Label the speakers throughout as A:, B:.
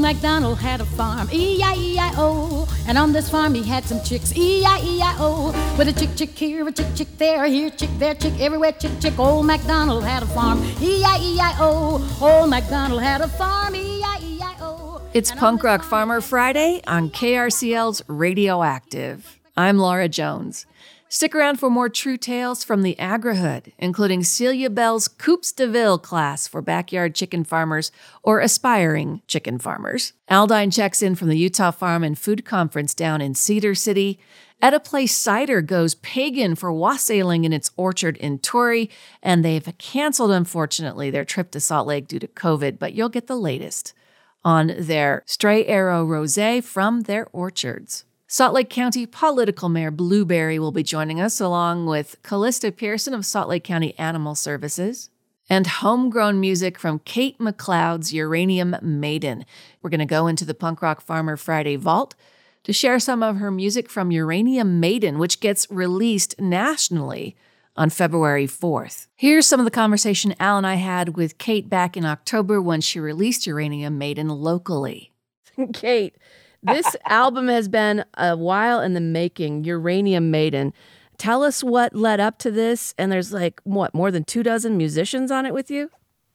A: Old MacDonald had a farm, E-I-E-I-O. And on this farm he had some chicks, E-I-E-I-O. With a chick, chick here, a chick, chick there, here, chick, there, chick, everywhere, chick, chick. Old MacDonald had a farm, E-I-E-I-O. Old MacDonald had a farm, E-I-E-I-O.
B: It's Punk Rock Farmer Friday on KRCL's Radioactive. I'm Laura Jones. Stick around for more true tales from the agrihood, including Celia Bell's Coops de Ville class for backyard chicken farmers or aspiring chicken farmers. Aldine checks in from the Utah Farm and Food Conference down in Cedar City. Etta Place cider goes pagan for wassailing in its orchard in Torrey, and they've canceled, unfortunately, their trip to Salt Lake due to COVID, but you'll get the latest on their Stray Arrow Rosé from their orchards. Salt Lake County Political Mayor Blueberry will be joining us, along with Callista Pearson of Salt Lake County Animal Services, and homegrown music from Kate MacLeod's Uranium Maiden. We're going to go into the Punk Rock Farmer Friday vault to share some of her music from Uranium Maiden, which gets released nationally on February 4th. Here's some of the conversation Al and I had with Kate back in October when she released Uranium Maiden locally.
C: Kate, this album has been a while in the making, Uranium Maiden. Tell us what led up to this. And there's like, what, more than two dozen musicians on it with you?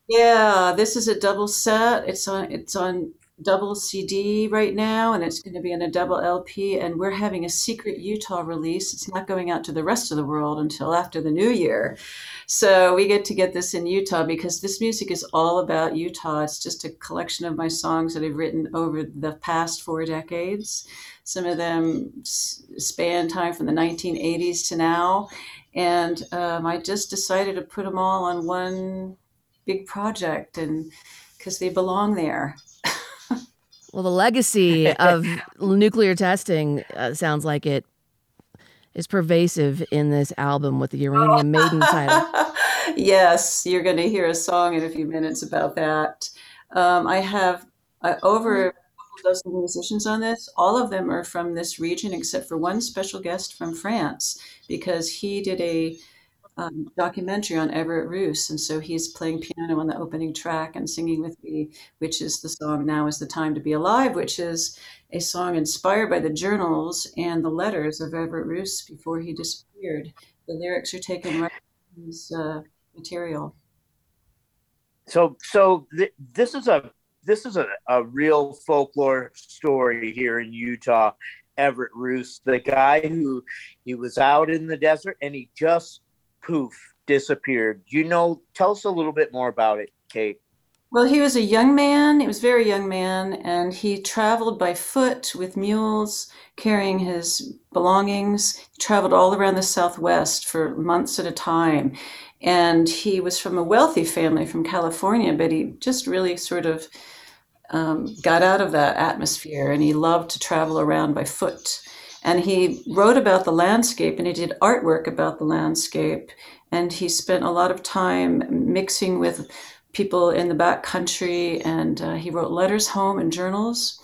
D: Yeah, this is a double set. It's on it's on double CD right now, and it's going to be in a double LP. And we're having a secret Utah release. It's not going out to the rest of the world until after the new year. So we get to get this in Utah because this music is all about Utah. It's just a collection of my songs that I've written over the past four decades. Some of them span time from the 1980s to now. And um, I just decided to put them all on one big project and because they belong there.
C: Well, the legacy of nuclear testing uh, sounds like it is pervasive in this album with the Uranium Maiden title.
D: yes, you're going to hear a song in a few minutes about that. Um, I have uh, over a dozen musicians on this. All of them are from this region, except for one special guest from France, because he did a um, documentary on Everett Ruess, and so he's playing piano on the opening track and singing with me, which is the song "Now Is the Time to Be Alive," which is a song inspired by the journals and the letters of Everett Ruess before he disappeared. The lyrics are taken right from his uh, material.
E: So, so th- this is a this is a, a real folklore story here in Utah. Everett Ruess, the guy who he was out in the desert and he just poof, disappeared. You know, tell us a little bit more about it, Kate.
D: Well, he was a young man. He was very young man, and he traveled by foot with mules, carrying his belongings. He traveled all around the Southwest for months at a time. And he was from a wealthy family from California, but he just really sort of um, got out of that atmosphere and he loved to travel around by foot. And he wrote about the landscape and he did artwork about the landscape. And he spent a lot of time mixing with people in the back country and uh, he wrote letters home and journals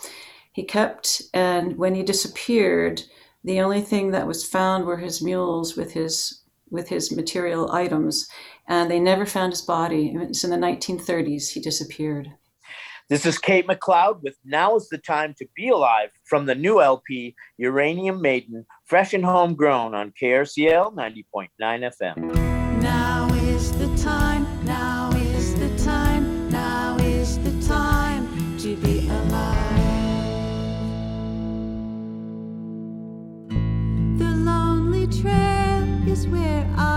D: he kept. And when he disappeared, the only thing that was found were his mules with his with his material items. And they never found his body. It was in the 1930s he disappeared.
E: This is Kate MacLeod with Now is the Time to Be Alive from the new LP Uranium Maiden, fresh and homegrown on KRCL 90.9 FM.
A: Now is the time, now is the time, now is the time to be alive. The lonely trail is where I've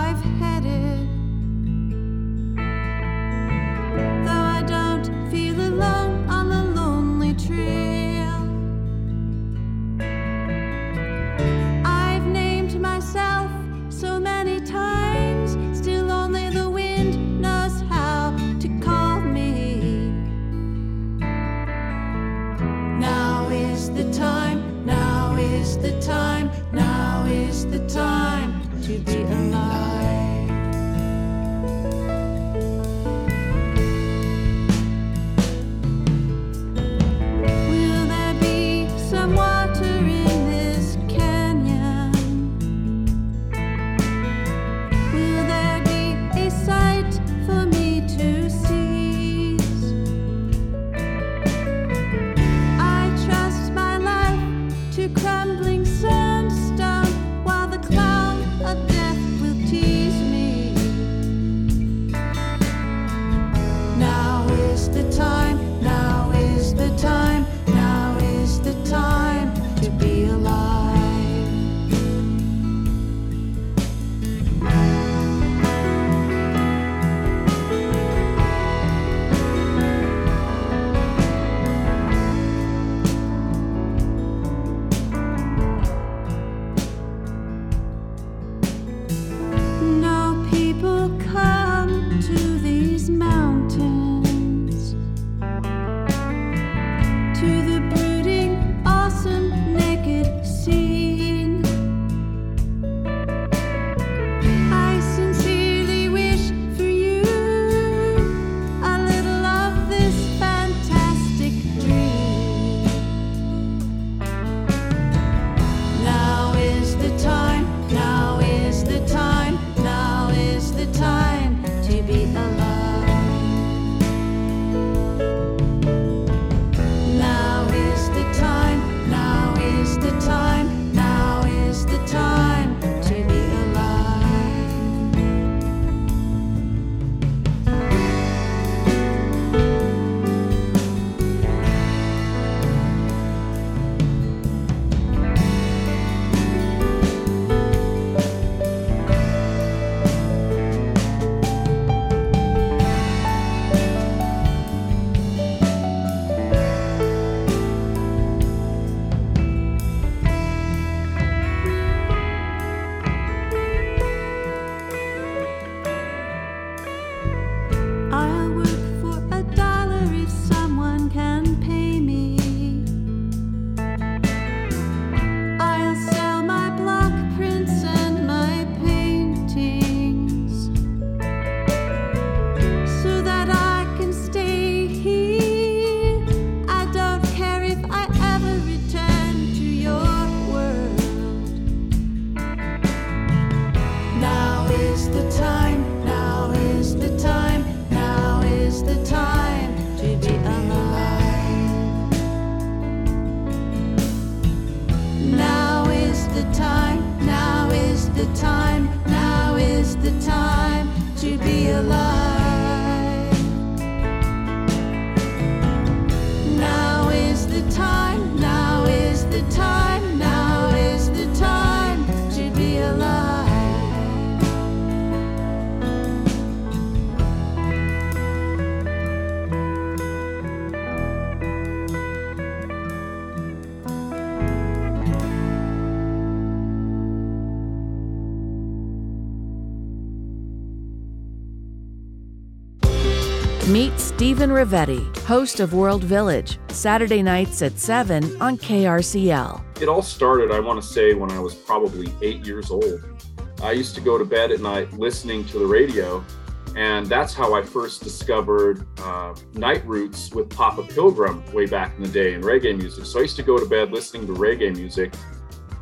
C: Stephen Rivetti, host of World Village, Saturday nights at 7 on KRCL.
F: It all started, I want to say, when I was probably eight years old. I used to go to bed at night listening to the radio, and that's how I first discovered uh, Night Roots with Papa Pilgrim way back in the day in reggae music. So I used to go to bed listening to reggae music,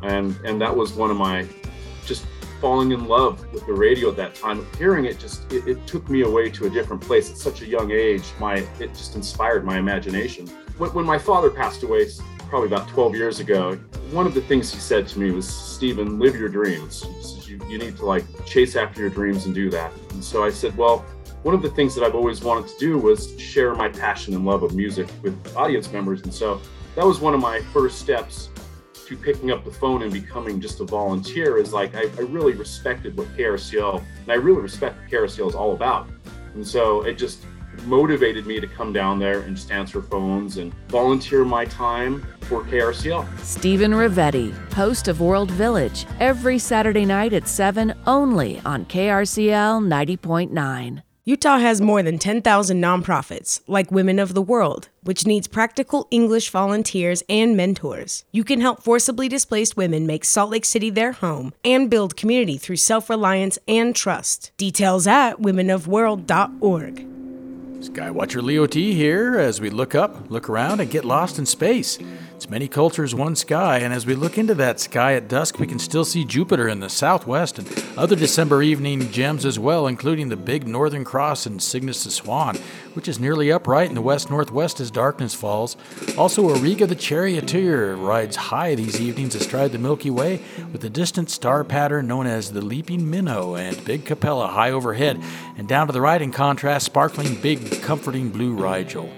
F: and and that was one of my just falling in love with the radio at that time. Hearing it just it, it, took me away to a different place at such a young age. My it just inspired my imagination. When, when my father passed away, probably about 12 years ago, one of the things he said to me was, "Stephen, live your dreams. You, you need to like chase after your dreams and do that." And so I said, "Well." One of the things that I've always wanted to do was share my passion and love of music with audience members. And so that was one of my first steps picking up the phone and becoming just a volunteer is like I, I really respected what KRCL and I really respect what KRCL is all about. And so it just motivated me to come down there and just answer phones and volunteer my time for KRCL.
C: Stephen Rivetti, host of World Village, every Saturday night at 7 only on KRCL 90.9.
G: Utah has more than 10,000 nonprofits, like Women of the World, which needs practical English volunteers and mentors. You can help forcibly displaced women make Salt Lake City their home and build community through self reliance and trust. Details at womenofworld.org.
H: Skywatcher Leo T here as we look up, look around, and get lost in space. It's many cultures, one sky, and as we look into that sky at dusk, we can still see Jupiter in the southwest and other December evening gems as well, including the big Northern Cross and Cygnus the Swan, which is nearly upright in the west northwest as darkness falls. Also, Auriga the Charioteer rides high these evenings astride the Milky Way with the distant star pattern known as the Leaping Minnow and Big Capella high overhead, and down to the right, in contrast, sparkling big, comforting blue Rigel.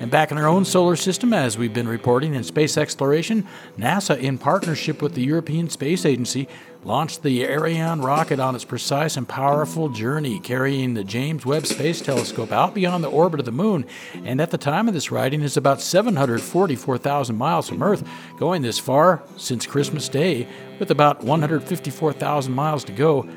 H: And back in our own solar system, as we've been reporting in space exploration, NASA, in partnership with the European Space Agency, launched the Ariane rocket on its precise and powerful journey, carrying the James Webb Space Telescope out beyond the orbit of the Moon. And at the time of this writing, is about 744,000 miles from Earth, going this far since Christmas Day, with about 154,000 miles to go.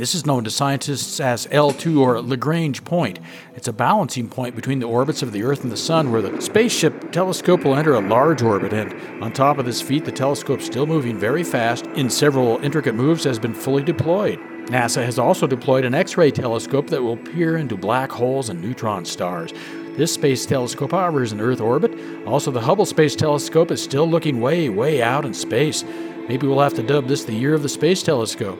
H: This is known to scientists as L2 or Lagrange point. It's a balancing point between the orbits of the Earth and the Sun where the spaceship telescope will enter a large orbit and on top of this feat the telescope still moving very fast in several intricate moves has been fully deployed. NASA has also deployed an X-ray telescope that will peer into black holes and neutron stars. This space telescope, however, is in Earth orbit. Also, the Hubble Space Telescope is still looking way, way out in space. Maybe we'll have to dub this the year of the Space Telescope.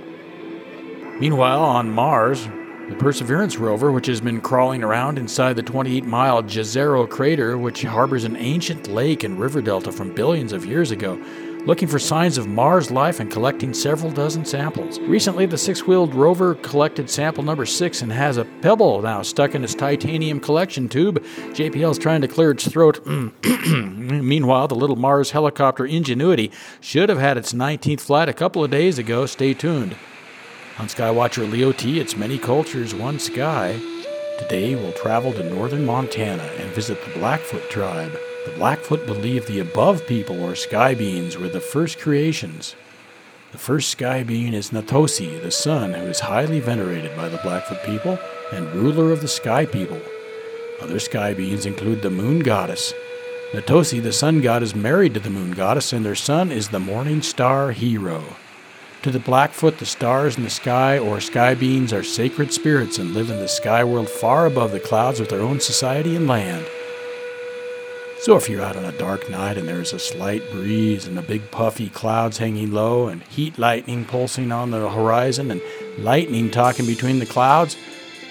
H: Meanwhile, on Mars, the Perseverance rover, which has been crawling around inside the 28 mile Jezero crater, which harbors an ancient lake and river delta from billions of years ago, looking for signs of Mars life and collecting several dozen samples. Recently, the six wheeled rover collected sample number six and has a pebble now stuck in its titanium collection tube. JPL is trying to clear its throat. Meanwhile, the little Mars helicopter Ingenuity should have had its 19th flight a couple of days ago. Stay tuned. On Skywatcher Leo T, it's many cultures, one sky. Today we'll travel to northern Montana and visit the Blackfoot tribe. The Blackfoot believe the above people, or sky beings, were the first creations. The first sky being is Natosi, the sun, who is highly venerated by the Blackfoot people and ruler of the sky people. Other sky beings include the moon goddess. Natosi, the sun god, is married to the moon goddess, and their son is the morning star hero. To the Blackfoot, the stars in the sky or sky beings are sacred spirits and live in the sky world far above the clouds with their own society and land. So if you're out on a dark night and there's a slight breeze and the big puffy clouds hanging low and heat lightning pulsing on the horizon and lightning talking between the clouds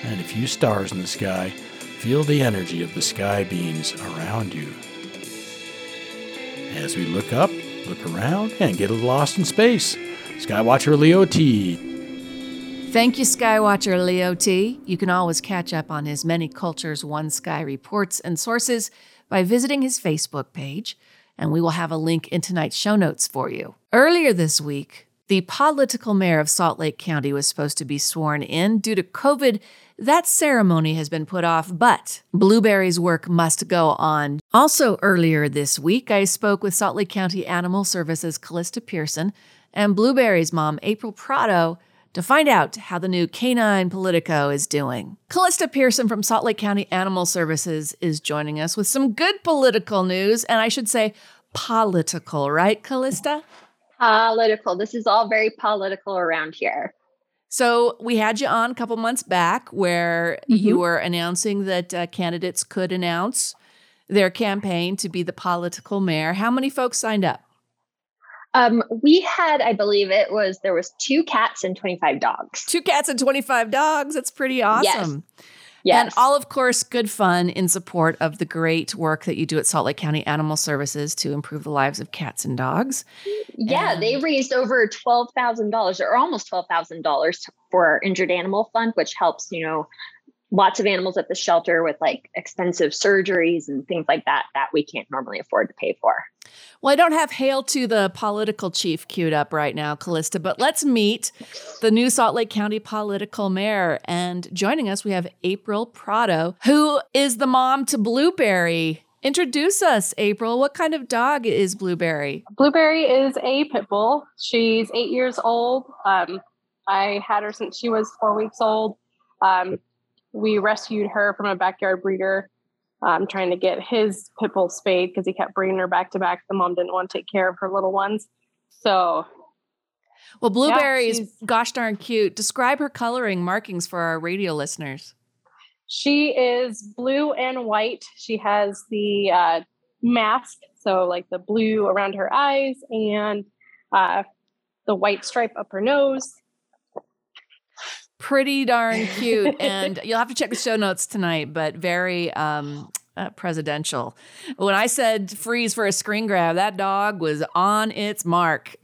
H: and a few stars in the sky, feel the energy of the sky beings around you. As we look up, look around, and get lost in space. Skywatcher Leo T.
B: Thank you, Skywatcher Leo T. You can always catch up on his Many Cultures One Sky reports and sources by visiting his Facebook page, and we will have a link in tonight's show notes for you. Earlier this week, the political mayor of Salt Lake County was supposed to be sworn in. Due to COVID, that ceremony has been put off, but Blueberry's work must go on. Also, earlier this week, I spoke with Salt Lake County Animal Services Callista Pearson and Blueberry's mom, April Prado, to find out how the new canine Politico is doing. Callista Pearson from Salt Lake County Animal Services is joining us with some good political news, and I should say political, right, Callista?
I: Political. This is all very political around here.
B: So we had you on a couple months back where mm-hmm. you were announcing that uh, candidates could announce their campaign to be the political mayor. How many folks signed up?
I: Um, we had, I believe it was there was two cats and 25 dogs.
B: Two cats and 25 dogs. That's pretty awesome.
I: Yes. Yes.
B: And all, of course, good fun in support of the great work that you do at Salt Lake County Animal Services to improve the lives of cats and dogs.
I: Yeah, and they raised over $12,000 or almost $12,000 for our Injured Animal Fund, which helps, you know, lots of animals at the shelter with like expensive surgeries and things like that that we can't normally afford to pay for.
B: Well, I don't have Hail to the political chief queued up right now, Callista, but let's meet the new Salt Lake County political mayor. And joining us, we have April Prado, who is the mom to Blueberry. Introduce us, April. What kind of dog is Blueberry?
J: Blueberry is a pit bull. She's eight years old. Um, I had her since she was four weeks old. Um, we rescued her from a backyard breeder um, trying to get his pit bull spayed because he kept bringing her back to back. The mom didn't want to take care of her little ones. So,
B: well, Blueberry yeah, is gosh darn cute. Describe her coloring markings for our radio listeners.
J: She is blue and white. She has the uh, mask, so like the blue around her eyes and uh, the white stripe up her nose
B: pretty darn cute. and you'll have to check the show notes tonight, but very um, uh, presidential. When I said freeze for a screen grab, that dog was on its mark.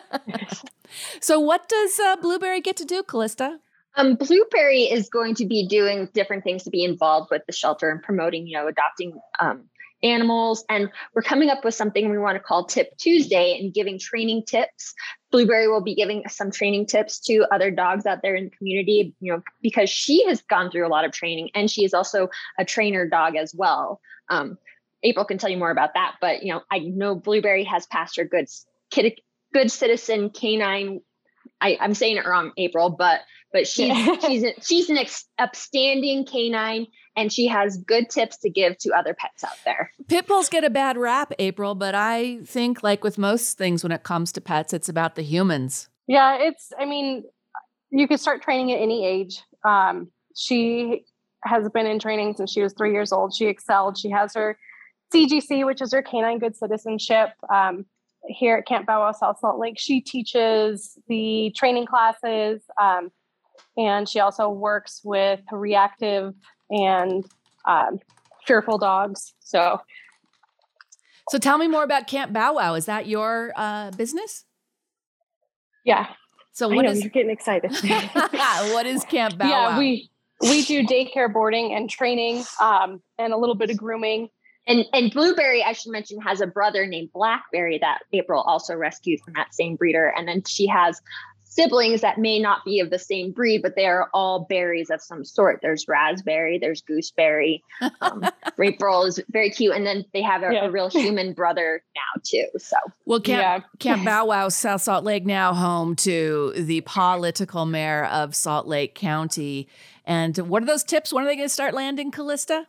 B: so, what does uh, Blueberry get to do, Callista?
I: Um, Blueberry is going to be doing different things to be involved with the shelter and promoting, you know, adopting um, animals. And we're coming up with something we want to call Tip Tuesday and giving training tips. Blueberry will be giving some training tips to other dogs out there in the community, you know, because she has gone through a lot of training and she is also a trainer dog as well. Um, April can tell you more about that, but you know, I know Blueberry has passed her good kid, good citizen canine. I, I'm saying it wrong, April, but but she's she's a, she's an ex- upstanding canine and she has good tips to give to other pets out there.
B: Pit bulls get a bad rap, April, but I think like with most things when it comes to pets, it's about the humans.
J: Yeah, it's I mean, you can start training at any age. Um, she has been in training since she was three years old. She excelled. She has her CGC, which is her canine good citizenship. Um, here at Camp Bow Wow South Salt Lake, she teaches the training classes. Um, and she also works with reactive and um, fearful dogs. So,
B: so tell me more about Camp Bow Wow. Is that your uh, business?
J: Yeah.
B: So what
J: know,
B: is
J: you're getting excited?
B: what is Camp Bow Wow?
J: yeah, we we do daycare boarding and training, um, and a little bit of grooming.
I: And and Blueberry, I should mention, has a brother named Blackberry that April also rescued from that same breeder. And then she has siblings that may not be of the same breed, but they are all berries of some sort. There's raspberry, there's gooseberry. Um, April is very cute, and then they have a, yeah. a, real human brother now too. So
B: well, Camp, yeah. Camp Bow Wow, South Salt Lake, now home to the political mayor of Salt Lake County. And what are those tips? When are they going to start landing, Callista?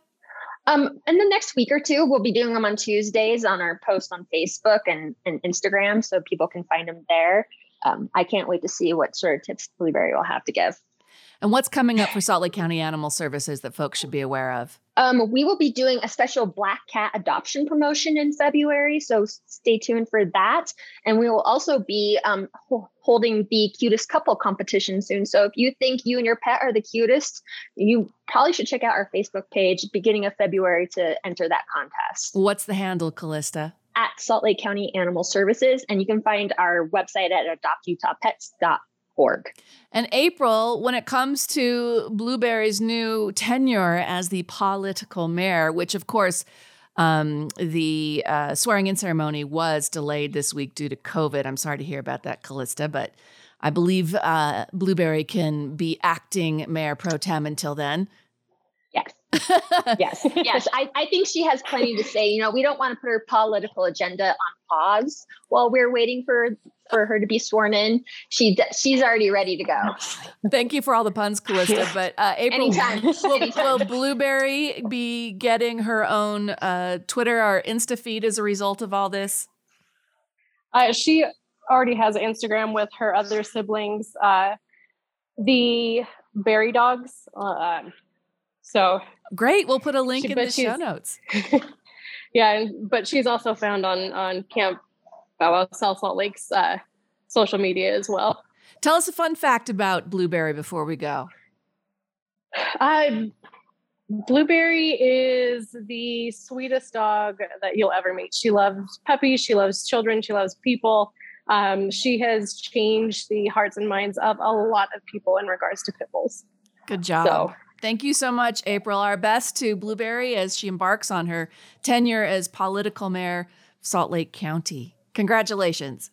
I: Um, in the next week or two, we'll be doing them on Tuesdays on our post on Facebook and, and Instagram, so people can find them there um, I can't wait to see what sort of tips Blueberry will have to give.
B: And what's coming up for Salt Lake County Animal Services that folks should be aware of?
I: Um, we will be doing a special black cat adoption promotion in February, so stay tuned for that. And we will also be um, ho- holding the cutest couple competition soon. So if you think you and your pet are the cutest, you probably should check out our Facebook page beginning of February to enter that contest.
B: What's the handle, Callista?
I: At Salt Lake County Animal Services. And you can find our website at adoptutahpets.org.
B: And April, when it comes to Blueberry's new tenure as the political mayor, which of course, um, the uh, swearing in ceremony was delayed this week due to COVID. I'm sorry to hear about that, Callista, but I believe uh, Blueberry can be acting mayor pro tem until then.
I: Yes. yes, yes. I, I think she has plenty to say. You know, we don't want to put her political agenda on pause while we're waiting for for her to be sworn in. She she's already ready to go.
B: Thank you for all the puns, Callista. But uh, April,
I: Anytime.
B: will,
I: Anytime.
B: will Blueberry be getting her own uh, Twitter or Insta feed as a result of all this?
J: Uh, she already has Instagram with her other siblings, uh, the Berry Dogs. Um, so
B: Great. We'll put a link
J: She-
B: in the show notes.
J: yeah, and, but she's also found on on Camp Bow Wow South Salt Lake's uh, social media as well.
B: Tell us a fun fact about Blueberry before we go.
J: Uh, Blueberry is the sweetest dog that you'll ever meet. She loves puppies, she loves children, she loves people. Um, she has changed the hearts and minds of a lot of people in regards to pit bulls.
B: Good job.
J: So-
B: Thank you so much, April. Our best to Blueberry as she embarks on her tenure as political mayor of Salt Lake County. Congratulations.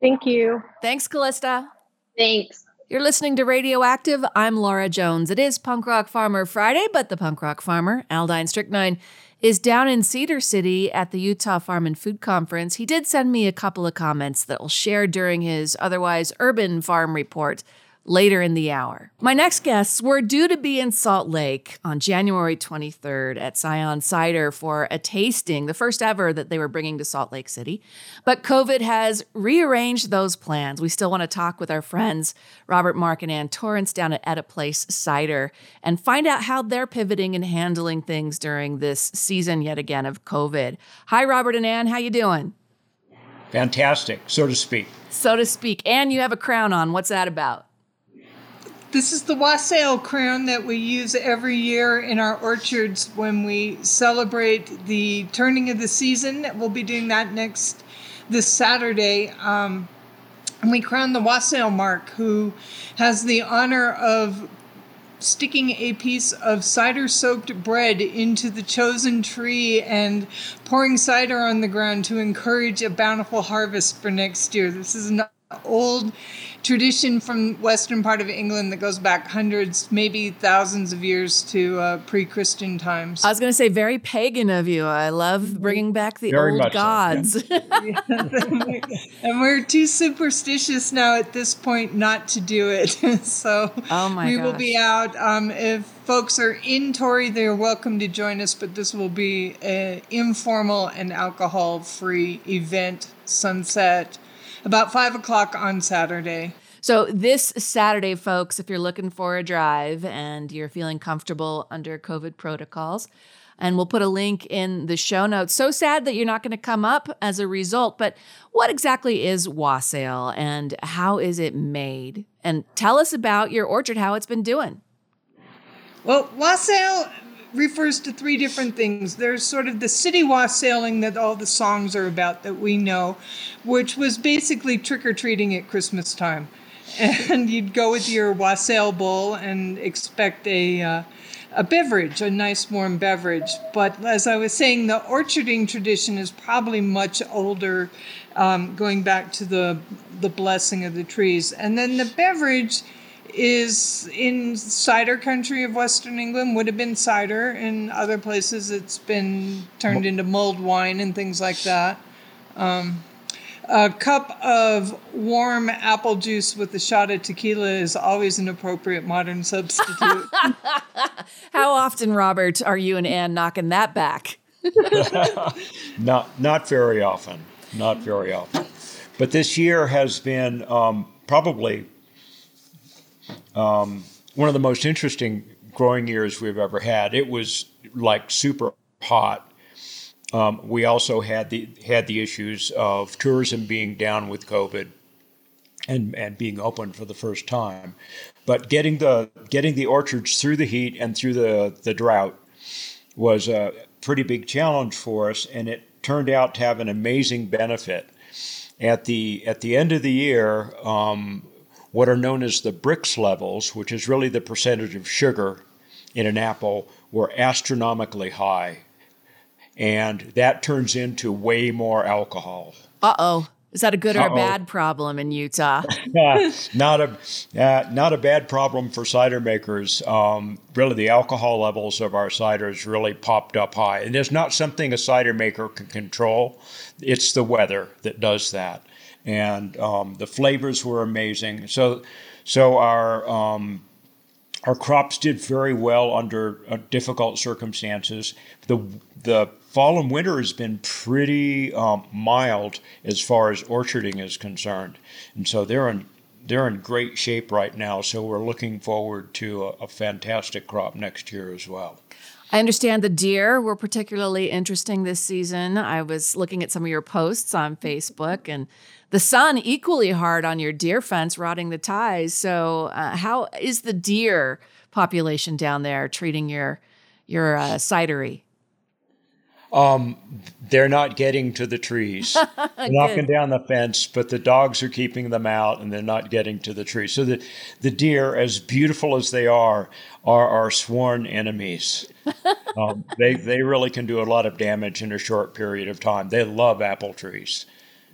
J: Thank you.
B: Thanks, Callista.
I: Thanks.
B: You're listening to Radioactive. I'm Laura Jones. It is Punk Rock Farmer Friday, but the Punk Rock Farmer, Aldine Strychnine, is down in Cedar City at the Utah Farm and Food Conference. He did send me a couple of comments that will share during his otherwise urban farm report later in the hour. My next guests were due to be in Salt Lake on January 23rd at Scion Cider for a tasting, the first ever that they were bringing to Salt Lake City. But COVID has rearranged those plans. We still want to talk with our friends, Robert, Mark, and Ann Torrance down at Etta Place Cider and find out how they're pivoting and handling things during this season yet again of COVID. Hi, Robert and Ann. How you doing?
K: Fantastic, so to speak.
B: So to speak. And you have a crown on. What's that about?
L: This is the wassail crown that we use every year in our orchards when we celebrate the turning of the season. We'll be doing that next this Saturday. Um, and we crown the wassail mark, who has the honor of sticking a piece of cider soaked bread into the chosen tree and pouring cider on the ground to encourage a bountiful harvest for next year. This is an old tradition from western part of England that goes back hundreds, maybe thousands of years to uh, pre-Christian times.
B: I was going to say very pagan of you. I love bringing back the
L: Very
B: old
L: much so, yeah.
B: gods.
L: and we're too superstitious now at this point not to do it. so
B: Oh my
L: we will be out. Um, if folks are in Torrey, they're welcome to join us, but this will be an informal and alcohol free event, sunset, about five o'clock on Saturday.
B: So, this Saturday, folks, if you're looking for a drive and you're feeling comfortable under COVID protocols, and we'll put a link in the show notes. So sad that you're not going to come up as a result, but what exactly is wassail and how is it made? And tell us about your orchard, how it's been doing.
L: Well, wassail refers to three different things. There's sort of the city wassailing that all the songs are about that we know, which was basically trick or treating at Christmas time. And you'd go with your wassail bowl and expect a uh, a beverage, a nice warm beverage. But as I was saying, the orcharding tradition is probably much older, um, going back to the the blessing of the trees. And then the beverage is in cider country of Western England would have been cider. In other places, it's been turned into mulled wine and things like that. Um, a cup of warm apple juice with a shot of tequila is always an appropriate modern substitute.
B: How often, Robert, are you and Anne knocking that back?
K: Not not very often. Not very often. But this year has been um, probably um, one of the most interesting growing years we've ever had. It was like super hot. Um, we also had the had the issues of tourism being down with COVID and and being open for the first time. But getting the getting the orchards through the heat and through the the drought was a pretty big challenge for us, and it turned out to have an amazing benefit. At the at the end of the year, um, what are known as the Brix levels, which is really the percentage of sugar in an apple, were astronomically high, and that turns into way more alcohol.
B: Uh oh. Is that a good or a bad problem in Utah?
K: Not a uh, not a bad problem for cider makers. Um, really, the alcohol levels of our ciders really popped up high, and there's not something a cider maker can control. It's the weather that does that, and um, the flavors were amazing. So, so our um, our crops did very well under uh, difficult circumstances. The the fall and winter has been pretty um, mild as far as orcharding is concerned, and so they're in they're in great shape right now. So we're looking forward to a, a fantastic crop next year as well.
B: I understand the deer were particularly interesting this season. I was looking at some of your posts on Facebook and the sun equally hard on your deer fence, rotting the ties. So, uh, how is the deer population down there treating your your uh, cidery?
K: Um, they're not getting to the trees. knocking down the fence, but the dogs are keeping them out, and they're not getting to the trees. So the the deer, as beautiful as they are, are our sworn enemies. um, they they really can do a lot of damage in a short period of time. They love apple trees.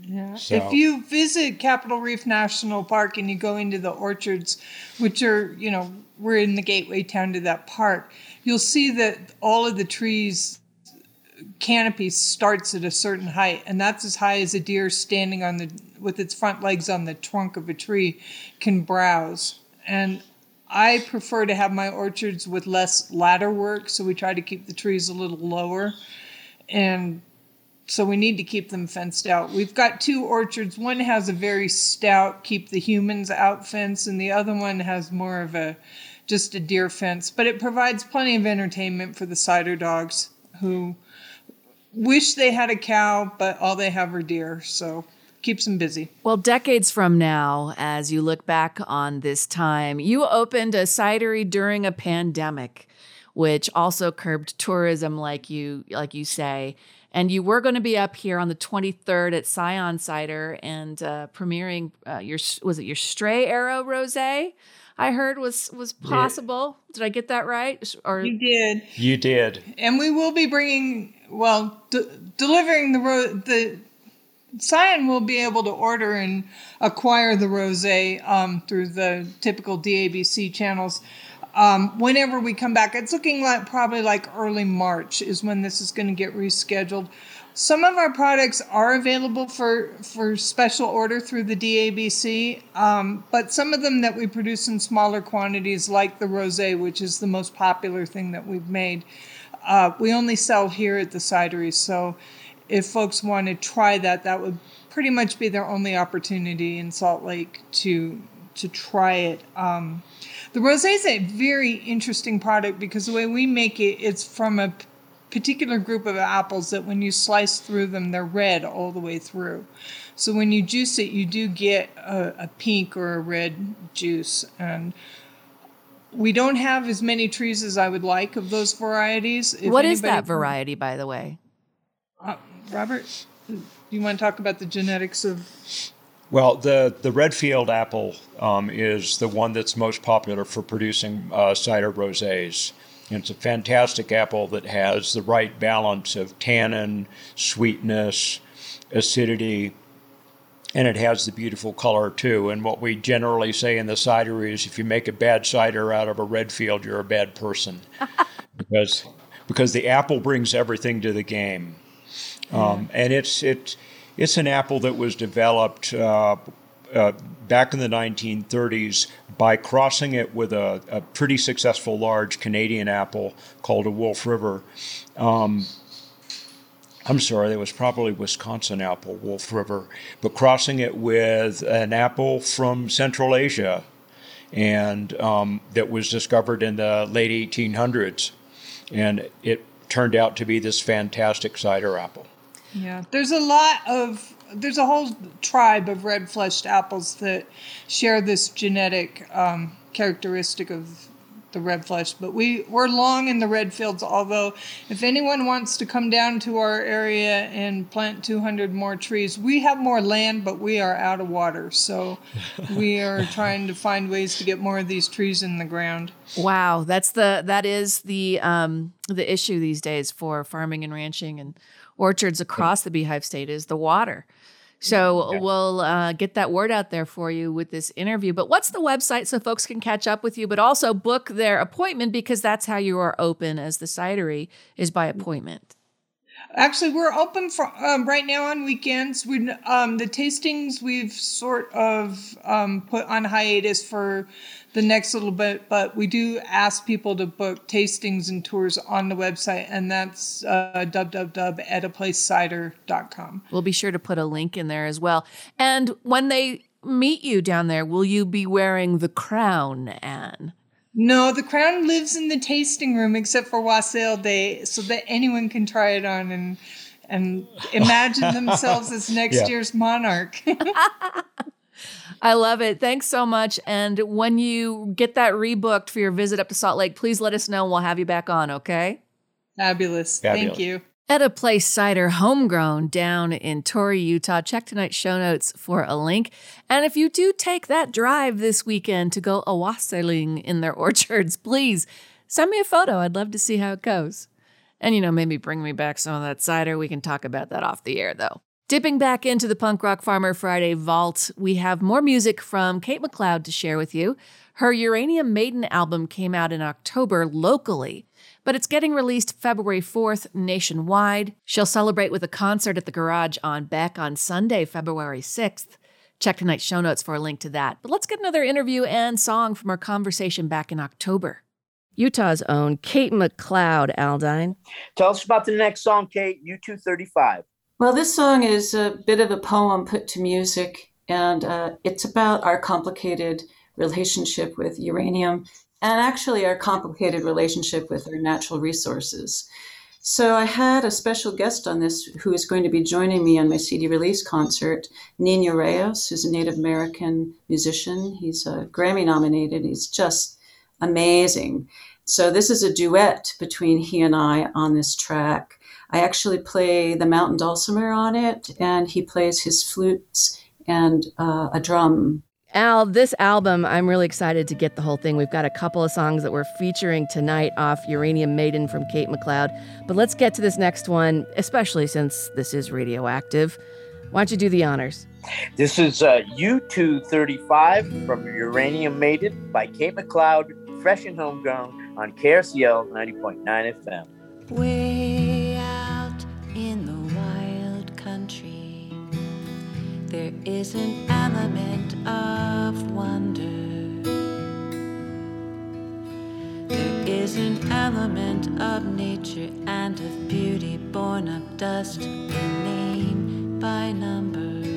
L: Yeah.
K: So-
L: If you visit Capitol Reef National Park and you go into the orchards, which are, you know, we're in the gateway town to that park, you'll see that all of the trees canopy starts at a certain height, and that's as high as a deer standing on the with its front legs on the trunk of a tree can browse. And I prefer to have my orchards with less ladder work, so we try to keep the trees a little lower. And so we need to keep them fenced out. We've got two orchards. One has a very stout keep the humans out fence, and the other one has more of a just a deer fence. But it provides plenty of entertainment for the cider dogs who wish they had a cow, but all they have are deer. So keeps them busy.
B: Well, decades from now, as you look back on this time, you opened a cidery during a pandemic, which also curbed tourism, like you like you say. And you were going to be up here on the 23rd at Scion Cider and uh, premiering uh, your was it your Stray Arrow Rosé? I heard was was possible. Did I get that right? Or
L: You did.
K: You did.
L: And we will be bringing, well, de- delivering the ro- the Scion will be able to order and acquire the rosé um, through the typical DABC channels. Um, whenever we come back, it's looking like probably like early March is when this is going to get rescheduled. Some of our products are available for for special order through the DABC, um, but some of them that we produce in smaller quantities, like the rosé, which is the most popular thing that we've made, uh, we only sell here at the cidery. So, if folks want to try that, that would pretty much be their only opportunity in Salt Lake to to try it. Um, the rosé is a very interesting product because the way we make it, it's from a particular group of apples that when you slice through them, they're red all the way through. So when you juice it, you do get a, a pink or a red juice. And we don't have as many trees as I would like of those varieties. If
B: what is that variety, by the way?
L: Uh, Robert, do you want to talk about the genetics of
K: Well, the, the Redfield apple um, is the one that's most popular for producing uh, cider rosés. It's a fantastic apple that has the right balance of tannin, sweetness, acidity, and it has the beautiful color too. And what we generally say in the cidery is if you make a bad cider out of a Redfield, you're a bad person. because, because the apple brings everything to the game. Um, and it's it's it's an apple that was developed uh, uh, back in the 1930s by crossing it with a, a pretty successful large Canadian apple called a Wolf River. Um, I'm sorry, that was probably Wisconsin apple, Wolf River, but crossing it with an apple from Central Asia, and um, that was discovered in the late 1800s, and it turned out to be this fantastic cider apple.
L: Yeah, there's a lot of there's a whole tribe of red fleshed apples that share this genetic um, characteristic of the red flesh. But we we're long in the red fields. Although, if anyone wants to come down to our area and plant 200 more trees, we have more land, but we are out of water. So we are trying to find ways to get more of these trees in the ground.
B: Wow, that's the that is the um the issue these days for farming and ranching and orchards across the Beehive State is the water. So okay. we'll uh, get that word out there for you with this interview. But what's the website so folks can catch up with you, but also book their appointment because that's how you are open as the cidery is by appointment.
L: Actually, we're open for um, right now on weekends. We um, the tastings we've sort of um, put on hiatus for the next little bit, but we do ask people to book tastings and tours on the website, and that's uh, www.ettaplacecider.com.
B: We'll be sure to put a link in there as well. And when they meet you down there, will you be wearing the crown, Anne?
L: No, the crown lives in the tasting room except for wassail day, so that anyone can try it on and and imagine themselves as next yeah. year's monarch.
B: I love it. Thanks so much. And when you get that rebooked for your visit up to Salt Lake, please let us know and we'll have you back on, okay?
L: Fabulous. Fabulous. Thank you.
B: Etta Place Cider Homegrown down in Torrey, Utah. Check tonight's show notes for a link. And if you do take that drive this weekend to go wassailing in their orchards, please send me a photo. I'd love to see how it goes. And, you know, maybe bring me back some of that cider. We can talk about that off the air, though. Dipping back into the Punk Rock Farmer Friday vault, we have more music from Kate MacLeod to share with you. Her Uranium Maiden album came out in October locally but it's getting released February 4th nationwide. She'll celebrate with a concert at the Garage on Beck on Sunday, February 6th. Check tonight's show notes for a link to that. But let's get another interview and song from our conversation back in October.
C: Utah's own Kate MacLeod, Aldine.
E: Tell us about the next song, Kate, U235.
D: Well, this song is a bit of a poem put to music, and uh, it's about our complicated relationship with uranium and actually our complicated relationship with our natural resources. So I had a special guest on this who is going to be joining me on my CD release concert, Nino Reyes, who's a Native American musician. He's a Grammy nominated. He's just amazing. So this is a duet between he and I on this track. I actually play the mountain dulcimer on it, and he plays his flutes and uh, a drum
C: Al, this album, I'm really excited to get the whole thing. We've got a couple of songs that we're featuring tonight off Uranium Maiden from Kate MacLeod. But let's get to this next one, especially since this is radioactive. Why don't you do the honors?
E: This is uh, U235 from Uranium Maiden by Kate MacLeod, fresh and homegrown on KRCL 90.9 FM.
M: Way out in the wild country, there is an element of wonder. There is an element of nature and of beauty born of dust in name by number.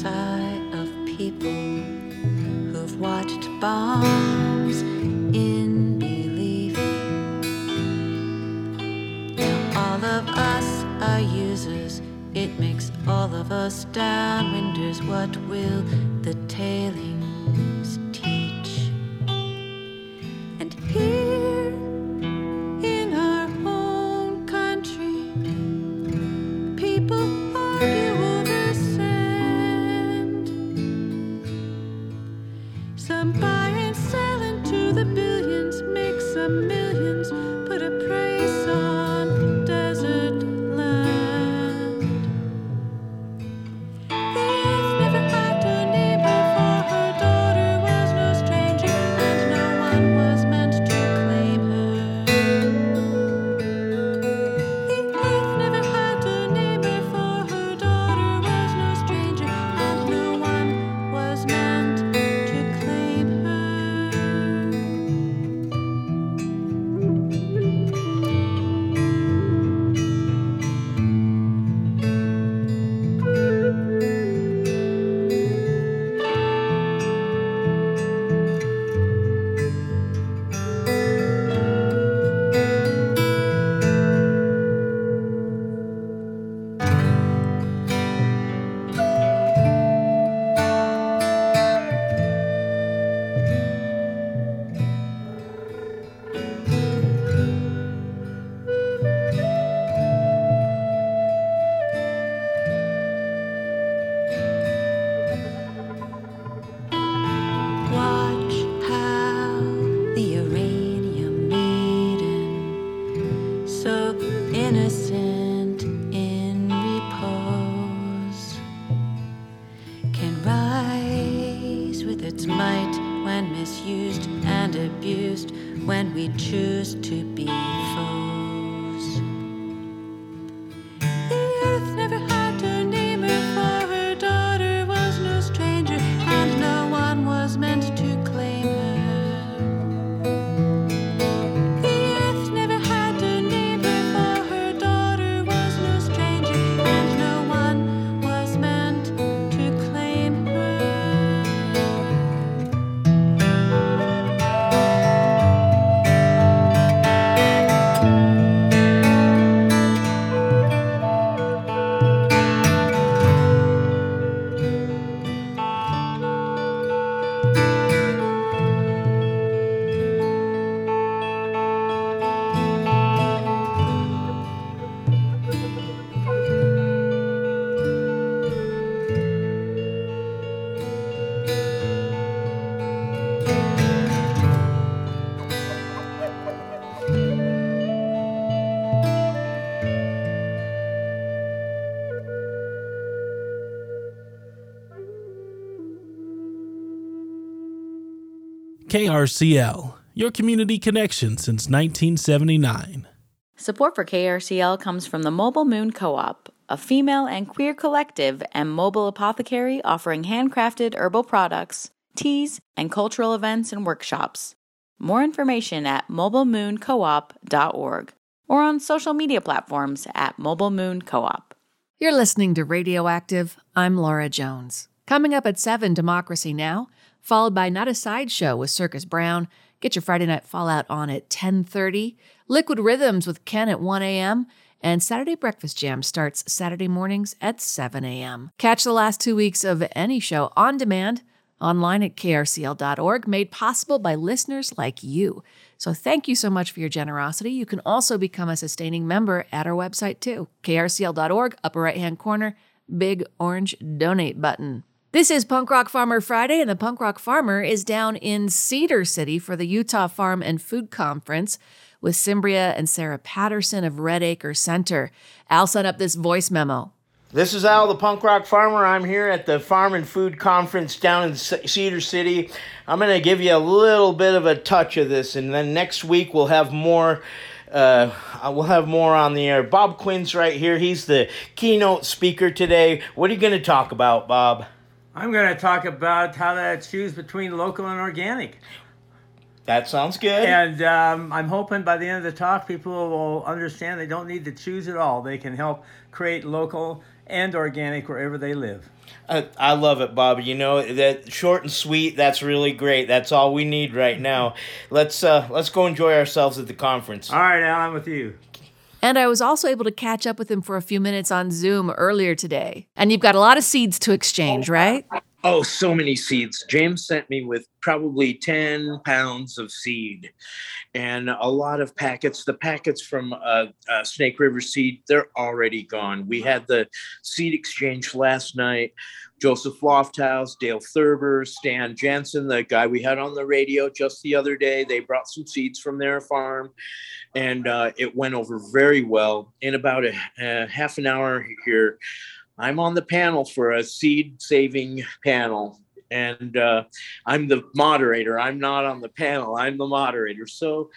M: sigh of people who've watched bombs in belief. Now all of us are users. It makes all of us downwinders. What will the tailing?
N: KRCL, your community connection since 1979.
O: Support for KRCL comes from the Mobile Moon Co op, a female and queer collective and mobile apothecary offering handcrafted herbal products, teas, and cultural events and workshops. More information at mobilemooncoop.org or on social media platforms at Mobile Moon Co op.
B: You're listening to Radioactive. I'm Laura Jones. Coming up at 7, Democracy Now!, followed by Not a Sideshow with Circus Brown. Get your Friday Night Fallout on at 10.30. Liquid Rhythms with Ken at 1 a.m. And Saturday Breakfast Jam starts Saturday mornings at 7 a.m. Catch the last two weeks of any show on demand online at krcl.org, made possible by listeners like you. So thank you so much for your generosity. You can also become a sustaining member at our website too, krcl.org, upper right hand corner, big orange donate button. This is Punk Rock Farmer Friday, and the Punk Rock Farmer is down in Cedar City for the Utah Farm and Food Conference with Cymbria and Sarah Patterson of Red Acre Center. Al sent up this voice memo.
P: This is Al, the punk rock farmer. I'm here at the Farm and Food Conference down in Cedar City. I'm going to give you a little bit of a touch of this, and then next week we'll have more. Uh, we'll have more on the air. Bob Quinn's right here. He's the keynote speaker today. What are you going to talk about, Bob?
Q: I'm going to talk about how to choose between local and organic.
P: That sounds good.
Q: And um, I'm hoping by the end of the talk, people will understand they don't need to choose at all. They can help create local and organic wherever they live.
P: I, I love it, Bob. You know that short and sweet. That's really great. That's all we need right now. Let's uh, let's go enjoy ourselves at the conference.
Q: All right, Al, I'm with you.
B: And I was also able to catch up with him for a few minutes on Zoom earlier today. And you've got a lot of seeds to exchange, right?
E: Oh, so many seeds. James sent me with probably 10 pounds of seed and a lot of packets. The packets from uh, uh, Snake River Seed, they're already gone. We had the seed exchange last night. Joseph Lofthouse, Dale Thurber, Stan Jensen, the guy we had on the radio just the other day, they brought some seeds from their farm and uh, it went over very well. In about a, a half an hour here, I'm on the panel for a seed saving panel, and uh, I'm the moderator. I'm not on the panel, I'm the moderator. So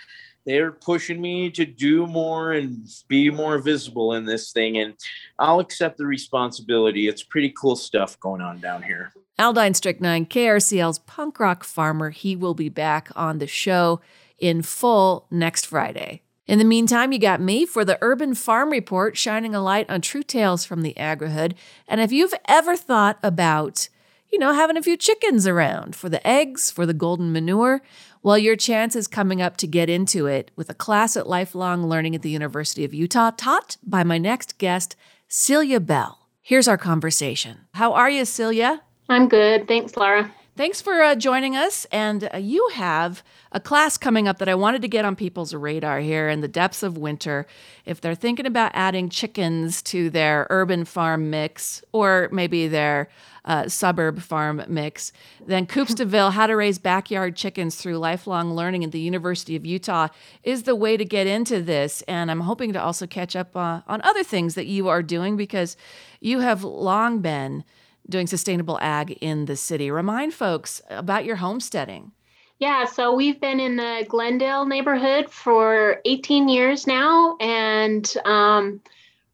E: they're pushing me to do more and be more visible in this thing, and I'll accept the responsibility. It's pretty cool stuff going on down here.
B: Aldine Strychnine, KRCL's punk rock farmer, he will be back on the show in full next Friday. In the meantime, you got me for the Urban Farm Report, shining a light on true tales from the agrihood. And if you've ever thought about, you know, having a few chickens around for the eggs, for the golden manure, well, your chance is coming up to get into it with a class at Lifelong Learning at the University of Utah, taught by my next guest, Celia Bell. Here's our conversation. How are you, Celia?
R: I'm good. Thanks, Laura.
B: Thanks for uh, joining us. And uh, you have a class coming up that I wanted to get on people's radar here in the depths of winter. If they're thinking about adding chickens to their urban farm mix or maybe their uh, suburb farm mix, then Coops DeVille, How to Raise Backyard Chickens Through Lifelong Learning at the University of Utah is the way to get into this. And I'm hoping to also catch up uh, on other things that you are doing because you have long been doing sustainable ag in the city. Remind folks about your homesteading.
R: Yeah, so we've been in the Glendale neighborhood for 18 years now and um,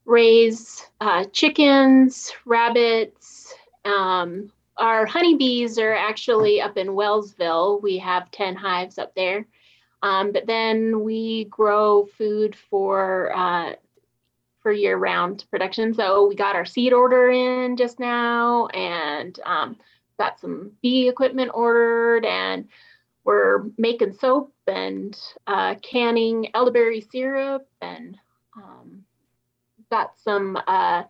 R: raise uh, chickens, rabbits. Um, our honeybees are actually up in Wellsville. We have 10 hives up there. Um, but then we grow food for uh, for year round production. So we got our seed order in just now and um, got some bee equipment ordered and we're making soap and uh, canning elderberry syrup and um, got some uh,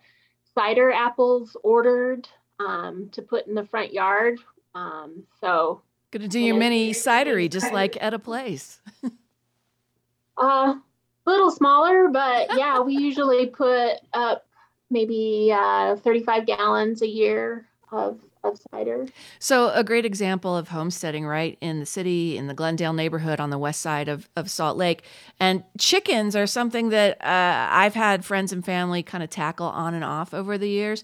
R: cider apples ordered um, to put in the front yard. Um, so
B: gonna do your mini cidery just like Etta Place.
R: uh, a little smaller, but yeah, we usually put up maybe uh, 35 gallons a year of of cider.
B: So, a great example of homesteading, right? In the city, in the Glendale neighborhood on the west side of, of Salt Lake. And chickens are something that uh, I've had friends and family kind of tackle on and off over the years.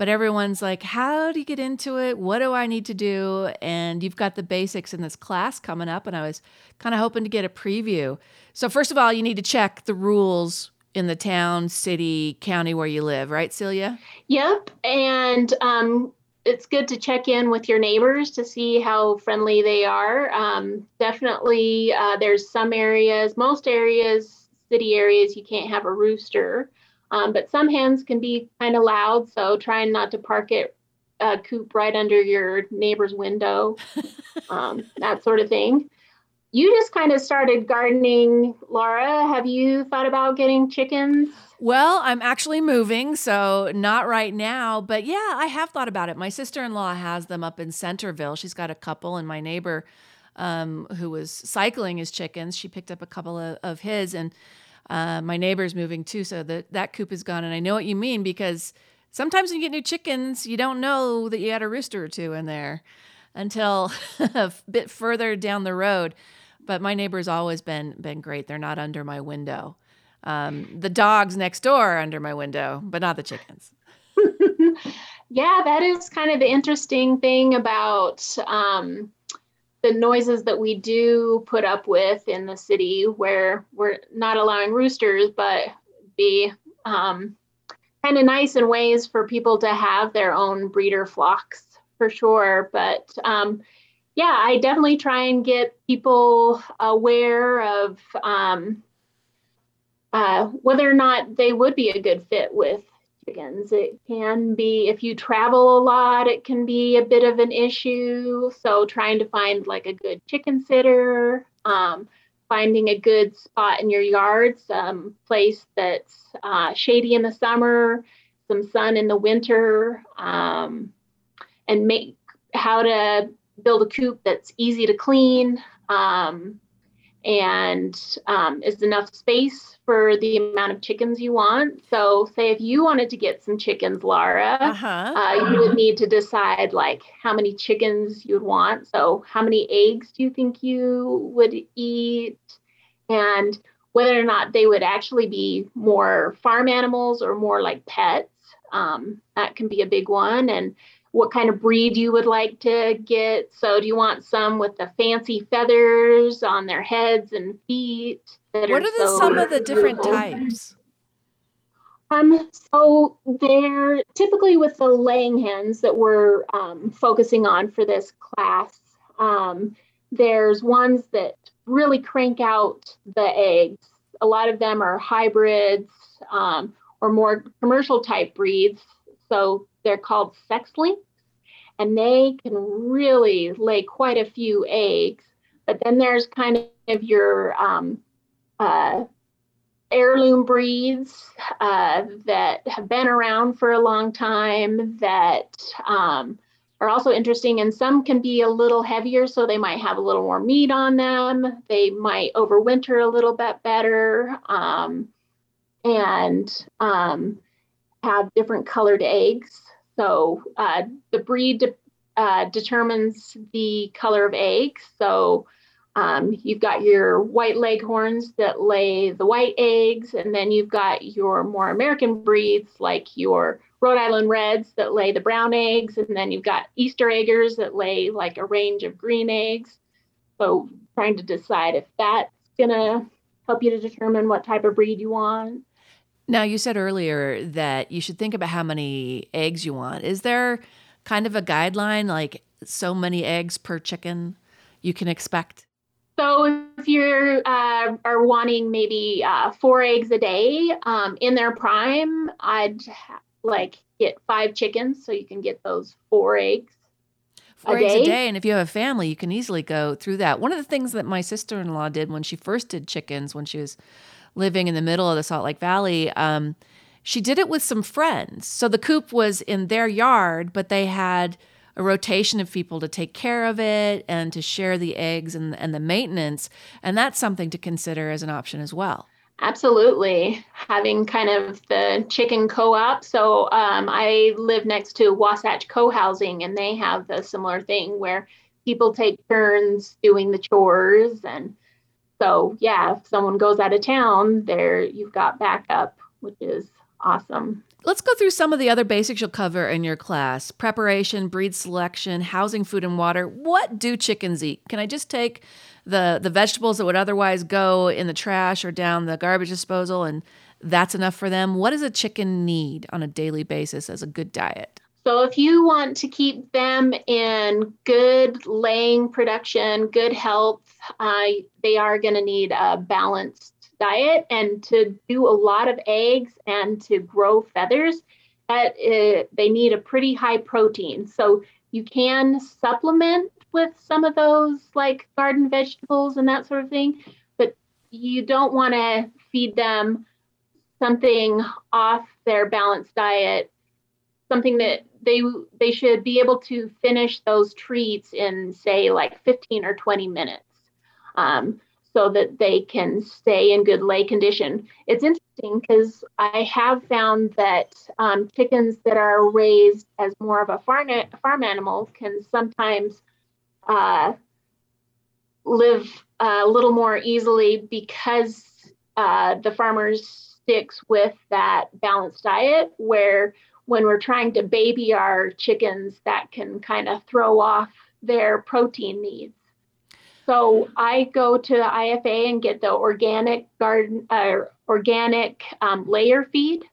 B: But everyone's like, how do you get into it? What do I need to do? And you've got the basics in this class coming up. And I was kind of hoping to get a preview. So, first of all, you need to check the rules in the town, city, county where you live, right, Celia?
R: Yep. And um, it's good to check in with your neighbors to see how friendly they are. Um, definitely, uh, there's some areas, most areas, city areas, you can't have a rooster, um, but some hens can be kind of loud. So trying not to park it uh, coop right under your neighbor's window, um, that sort of thing. You just kind of started gardening, Laura. Have you thought about getting chickens?
B: Well, I'm actually moving, so not right now, but yeah, I have thought about it. My sister in law has them up in Centerville. She's got a couple, and my neighbor um, who was cycling his chickens, she picked up a couple of, of his, and uh, my neighbor's moving too, so that that coop is gone. And I know what you mean because sometimes when you get new chickens, you don't know that you had a rooster or two in there until a bit further down the road. But my neighbor's always been been great. They're not under my window. Um, the dogs next door are under my window, but not the chickens.
R: yeah, that is kind of the interesting thing about um, the noises that we do put up with in the city, where we're not allowing roosters, but be um, kind of nice in ways for people to have their own breeder flocks for sure. But um, yeah, I definitely try and get people aware of um, uh, whether or not they would be a good fit with It can be, if you travel a lot, it can be a bit of an issue. So, trying to find like a good chicken sitter, um, finding a good spot in your yard, some place that's uh, shady in the summer, some sun in the winter, um, and make how to build a coop that's easy to clean. Um, and um, is enough space for the amount of chickens you want. So, say if you wanted to get some chickens, Laura,
B: uh-huh.
R: uh, you would need to decide like how many chickens you'd want. So, how many eggs do you think you would eat, and whether or not they would actually be more farm animals or more like pets. Um, that can be a big one, and what kind of breed you would like to get. So, do you want some with the fancy feathers on their heads and feet?
B: what are, are the, so some of the different types?
R: Um, so they're typically with the laying hens that we're um, focusing on for this class. Um, there's ones that really crank out the eggs. A lot of them are hybrids um, or more commercial type breeds. So they're called sex links, and they can really lay quite a few eggs. But then there's kind of your um, uh, heirloom breeds uh, that have been around for a long time that um, are also interesting and some can be a little heavier so they might have a little more meat on them they might overwinter a little bit better um, and um, have different colored eggs so uh, the breed de- uh, determines the color of eggs. So um, you've got your white leghorns that lay the white eggs, and then you've got your more American breeds like your Rhode Island Reds that lay the brown eggs, and then you've got Easter eggers that lay like a range of green eggs. so trying to decide if that's gonna help you to determine what type of breed you want.
B: Now, you said earlier that you should think about how many eggs you want. Is there kind of a guideline, like so many eggs per chicken you can expect?
R: So if you uh, are wanting maybe uh, four eggs a day um, in their prime, I'd like get five chickens so you can get those four eggs.
B: Four
R: a
B: eggs
R: day.
B: a day, and if you have a family, you can easily go through that. One of the things that my sister in law did when she first did chickens, when she was living in the middle of the Salt Lake Valley, um, she did it with some friends. So the coop was in their yard, but they had a rotation of people to take care of it and to share the eggs and, and the maintenance. And that's something to consider as an option as well.
R: Absolutely. Having kind of the chicken co op. So um, I live next to Wasatch Co housing, and they have a similar thing where people take turns doing the chores. And so, yeah, if someone goes out of town, there you've got backup, which is awesome.
B: Let's go through some of the other basics you'll cover in your class preparation, breed selection, housing, food, and water. What do chickens eat? Can I just take the, the vegetables that would otherwise go in the trash or down the garbage disposal and that's enough for them? What does a chicken need on a daily basis as a good diet?
R: So, if you want to keep them in good laying production, good health, uh, they are going to need a balanced diet. And to do a lot of eggs and to grow feathers, that uh, they need a pretty high protein. So, you can supplement with some of those like garden vegetables and that sort of thing, but you don't want to feed them something off their balanced diet something that they they should be able to finish those treats in say like 15 or 20 minutes um, so that they can stay in good lay condition. It's interesting because i have found that um, chickens that are raised as more of a farm, farm animal can sometimes uh, live a little more easily because uh, the farmers sticks with that balanced diet where when we're trying to baby our chickens, that can kind of throw off their protein needs. So I go to IFA and get the organic garden, uh, organic um, layer feed.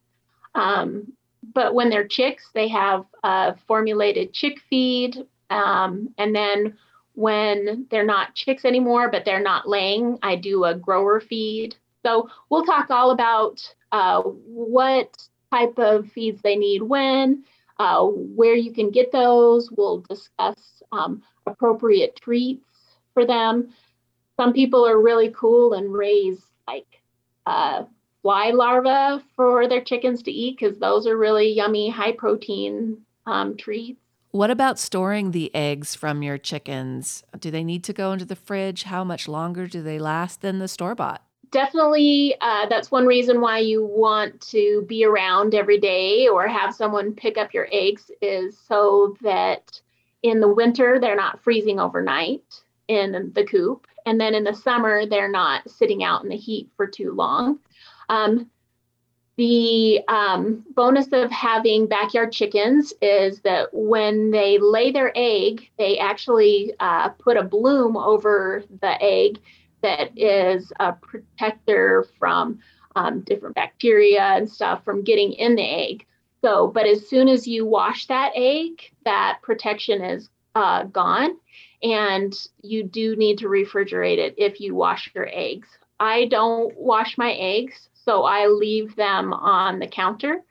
R: Um, but when they're chicks, they have a formulated chick feed. Um, and then when they're not chicks anymore, but they're not laying, I do a grower feed. So we'll talk all about uh, what type of feeds they need when, uh, where you can get those. We'll discuss um, appropriate treats for them. Some people are really cool and raise like uh, fly larvae for their chickens to eat because those are really yummy, high protein um, treats.
B: What about storing the eggs from your chickens? Do they need to go into the fridge? How much longer do they last than the store bought?
R: Definitely uh, that's one reason why you want to be around every day or have someone pick up your eggs is so that in the winter they're not freezing overnight in the coop. And then in the summer they're not sitting out in the heat for too long. Um, the um, bonus of having backyard chickens is that when they lay their egg they actually uh, put a bloom over the egg that is a protector from um, different bacteria and stuff from getting in the egg. So, but as soon as you wash that egg, that protection is uh, gone, and you do need to refrigerate it if you wash your eggs. I don't wash my eggs, so I leave them on the counter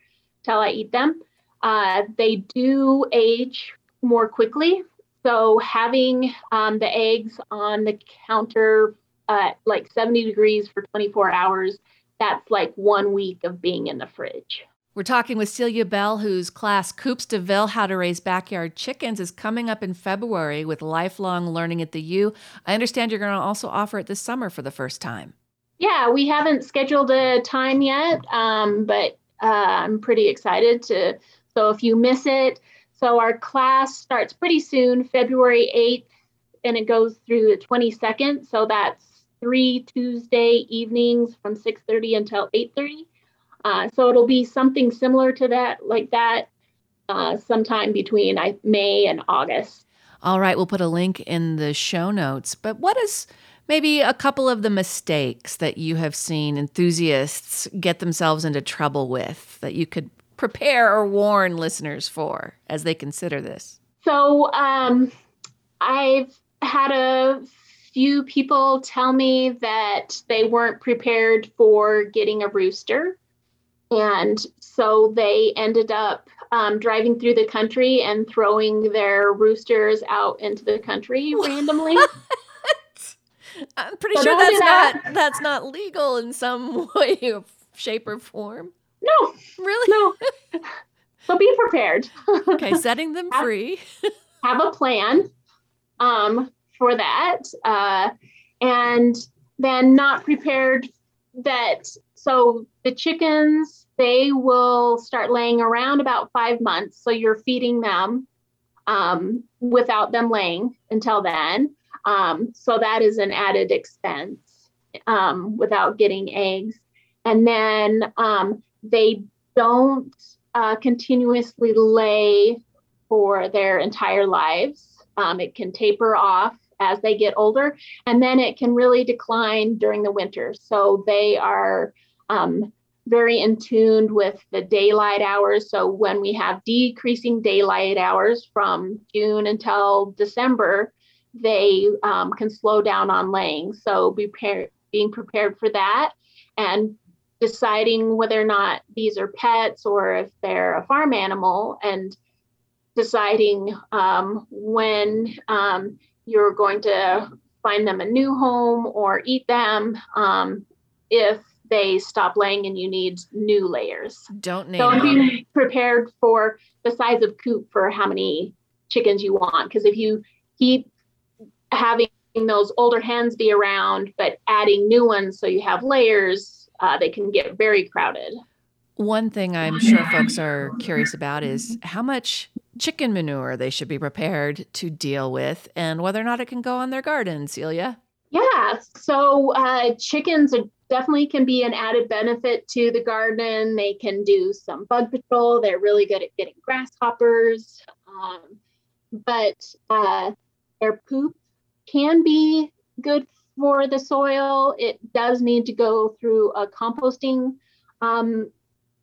R: till I eat them. Uh, they do age more quickly, so having um, the eggs on the counter uh, like 70 degrees for 24 hours, that's like one week of being in the fridge.
B: We're talking with Celia Bell, whose class Coops de Ville How to Raise Backyard Chickens is coming up in February with lifelong learning at the U. I understand you're going to also offer it this summer for the first time.
R: Yeah, we haven't scheduled a time yet, um, but uh, I'm pretty excited to. So if you miss it, so our class starts pretty soon, February 8th, and it goes through the 22nd. So that's three Tuesday evenings from 6:30 until 8:30. Uh, so it'll be something similar to that, like that, uh, sometime between I, May and August.
B: All right, we'll put a link in the show notes. But what is maybe a couple of the mistakes that you have seen enthusiasts get themselves into trouble with that you could prepare or warn listeners for as they consider this?
R: So, um, I've had a few people tell me that they weren't prepared for getting a rooster. And so they ended up um, driving through the country and throwing their roosters out into the country randomly.
B: I'm pretty so sure that's that. not that's not legal in some way or shape or form.
R: No.
B: Really?
R: No. so be prepared.
B: okay, setting them
R: have,
B: free.
R: have a plan um, for that. Uh, and then not prepared that so the chickens they will start laying around about five months so you're feeding them um, without them laying until then um, so that is an added expense um, without getting eggs and then um, they don't uh, continuously lay for their entire lives. Um, it can taper off as they get older, and then it can really decline during the winter. So they are um, very in tune with the daylight hours. So when we have decreasing daylight hours from June until December, they um, can slow down on laying. So be par- being prepared for that and deciding whether or not these are pets or if they're a farm animal and deciding um, when um, you're going to find them a new home or eat them um, if they stop laying and you need new layers.
B: Don't name
R: So be prepared for the size of coop for how many chickens you want. Because if you keep having those older hens be around, but adding new ones so you have layers, uh, they can get very crowded.
B: One thing I'm sure folks are curious about is how much chicken manure they should be prepared to deal with and whether or not it can go on their garden, Celia.
R: Yeah, so uh, chickens definitely can be an added benefit to the garden. They can do some bug patrol. They're really good at getting grasshoppers. Um, but uh, their poop can be good for the soil. It does need to go through a composting um,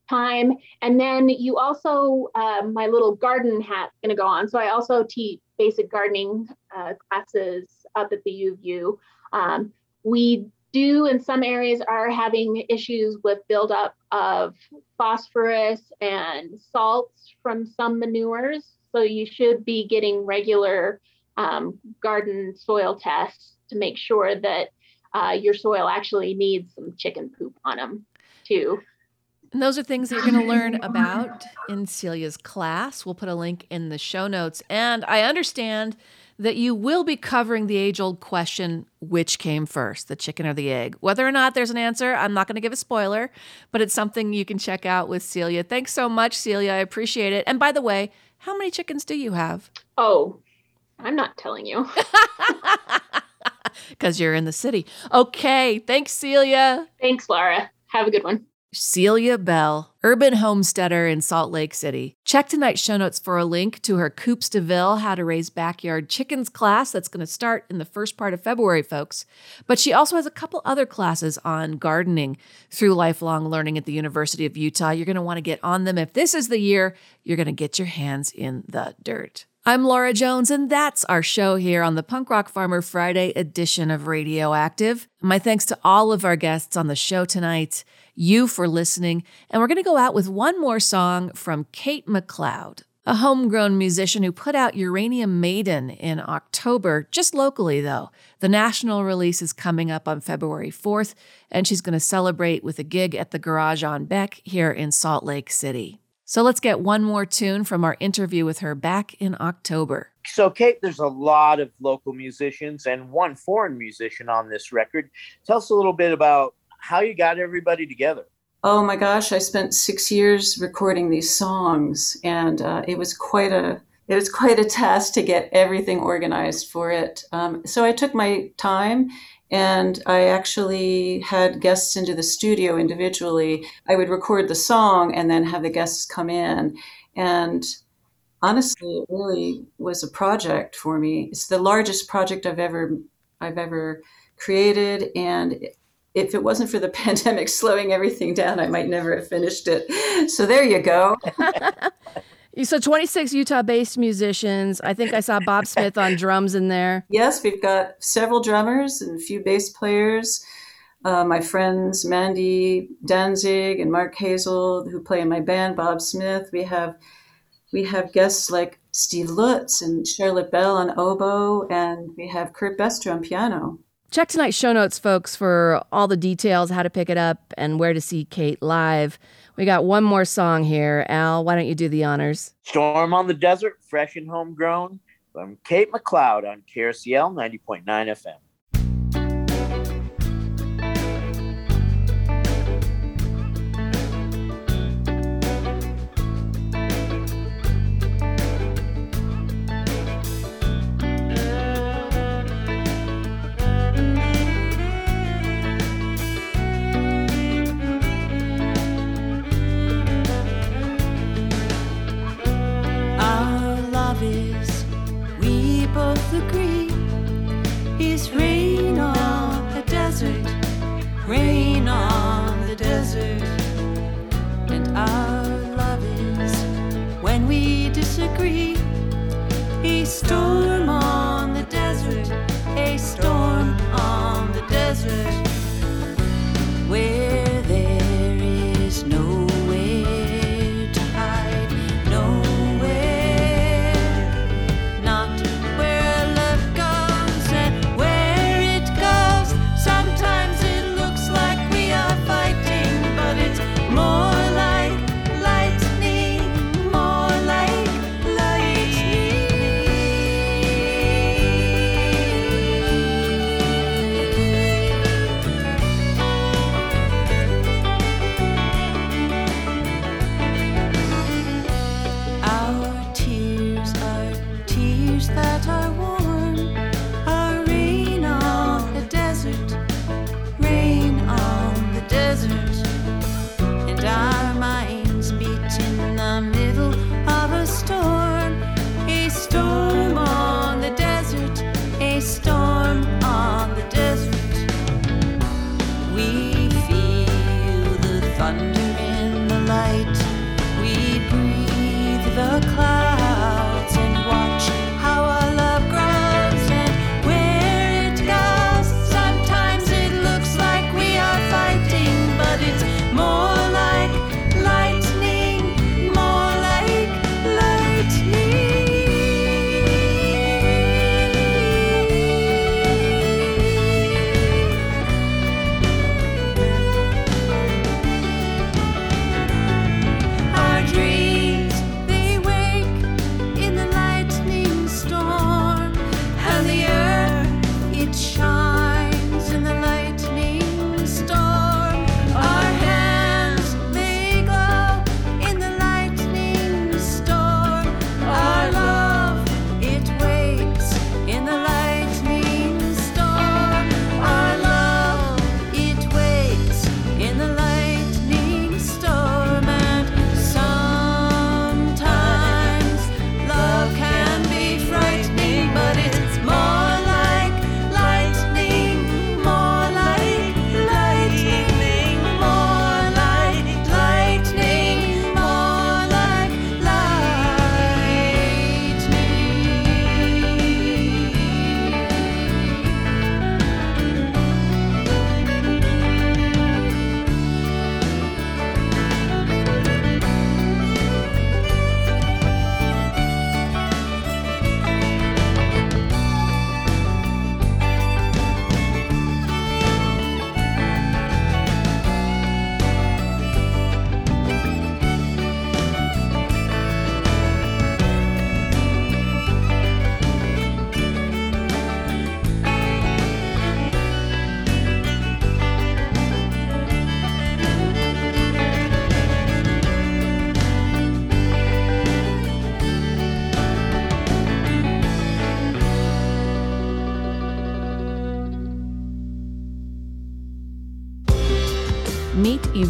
R: time. And then you also, uh, my little garden hat's going to go on. So I also teach basic gardening uh, classes up at the U of U. Um, we do in some areas are having issues with buildup of phosphorus and salts from some manures. So you should be getting regular um, garden soil tests to make sure that uh, your soil actually needs some chicken poop on them too.
B: And those are things that you're going to learn about in Celia's class. We'll put a link in the show notes. And I understand that you will be covering the age old question which came first, the chicken or the egg? Whether or not there's an answer, I'm not going to give a spoiler, but it's something you can check out with Celia. Thanks so much, Celia. I appreciate it. And by the way, how many chickens do you have?
R: Oh, I'm not telling you.
B: because you're in the city. Okay. Thanks, Celia.
R: Thanks, Laura. Have a good one.
B: Celia Bell, urban homesteader in Salt Lake City. Check tonight's show notes for a link to her Coops DeVille How to Raise Backyard Chickens class that's going to start in the first part of February, folks. But she also has a couple other classes on gardening through lifelong learning at the University of Utah. You're going to want to get on them. If this is the year, you're going to get your hands in the dirt. I'm Laura Jones, and that's our show here on the Punk Rock Farmer Friday edition of Radioactive. My thanks to all of our guests on the show tonight, you for listening, and we're going to go out with one more song from Kate MacLeod, a homegrown musician who put out Uranium Maiden in October, just locally though. The national release is coming up on February 4th, and she's going to celebrate with a gig at the Garage on Beck here in Salt Lake City. So let's get one more tune from our interview with her back in October.
E: So, Kate, there's a lot of local musicians and one foreign musician on this record. Tell us a little bit about how you got everybody together.
D: Oh my gosh, I spent six years recording these songs, and uh, it was quite a it was quite a task to get everything organized for it. Um, so I took my time and I actually had guests into the studio individually. I would record the song and then have the guests come in. And honestly, it really was a project for me. It's the largest project I've ever I've ever created, and if it wasn't for the pandemic slowing everything down, I might never have finished it. So there you go.
C: So 26 Utah-based musicians. I think I saw Bob Smith on drums in there.
D: Yes, we've got several drummers and a few bass players. Uh, my friends Mandy Danzig and Mark Hazel, who play in my band, Bob Smith. We have we have guests like Steve Lutz and Charlotte Bell on oboe, and we have Kurt Bester on piano.
C: Check tonight's show notes, folks, for all the details, how to pick it up, and where to see Kate live. We got one more song here. Al, why don't you do the honors?
E: Storm on the Desert, fresh and homegrown from Kate MacLeod on KRCL 90.9 FM.
M: A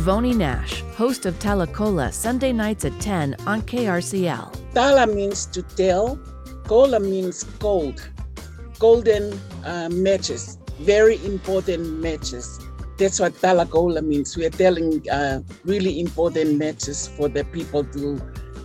B: Meet Nash, host of Talacola, Sunday nights at 10 on KRCL.
S: Tala means to tell, cola means gold, golden uh, matches, very important matches. That's what Talacola means. We are telling uh, really important matches for the people to,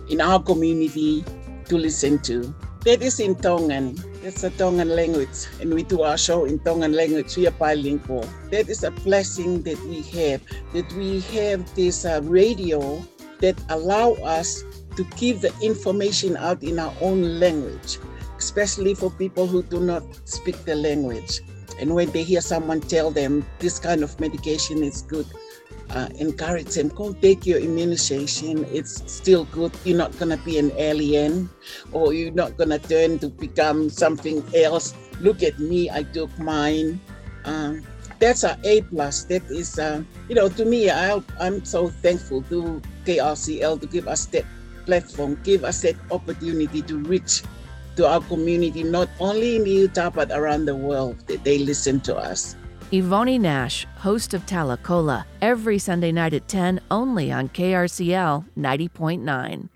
S: in our community, to listen to. That is in Tongan. That's a Tongan language, and we do our show in Tongan language. We are bilingual. That is a blessing that we have. That we have this uh, radio that allow us to give the information out in our own language, especially for people who do not speak the language. And when they hear someone tell them this kind of medication is good, uh, encourage them, go take your immunization. It's still good. You're not going to be an alien or you're not going to turn to become something else. Look at me, I took mine. Um, that's a A plus. That is, uh, you know, to me, I, I'm so thankful to KRCL to give us that platform, give us that opportunity to reach to our community, not only in Utah, but around the world, that they listen to us.
B: Ivoni Nash, host of Talacola, every Sunday night at 10 only on KRCL 90.9.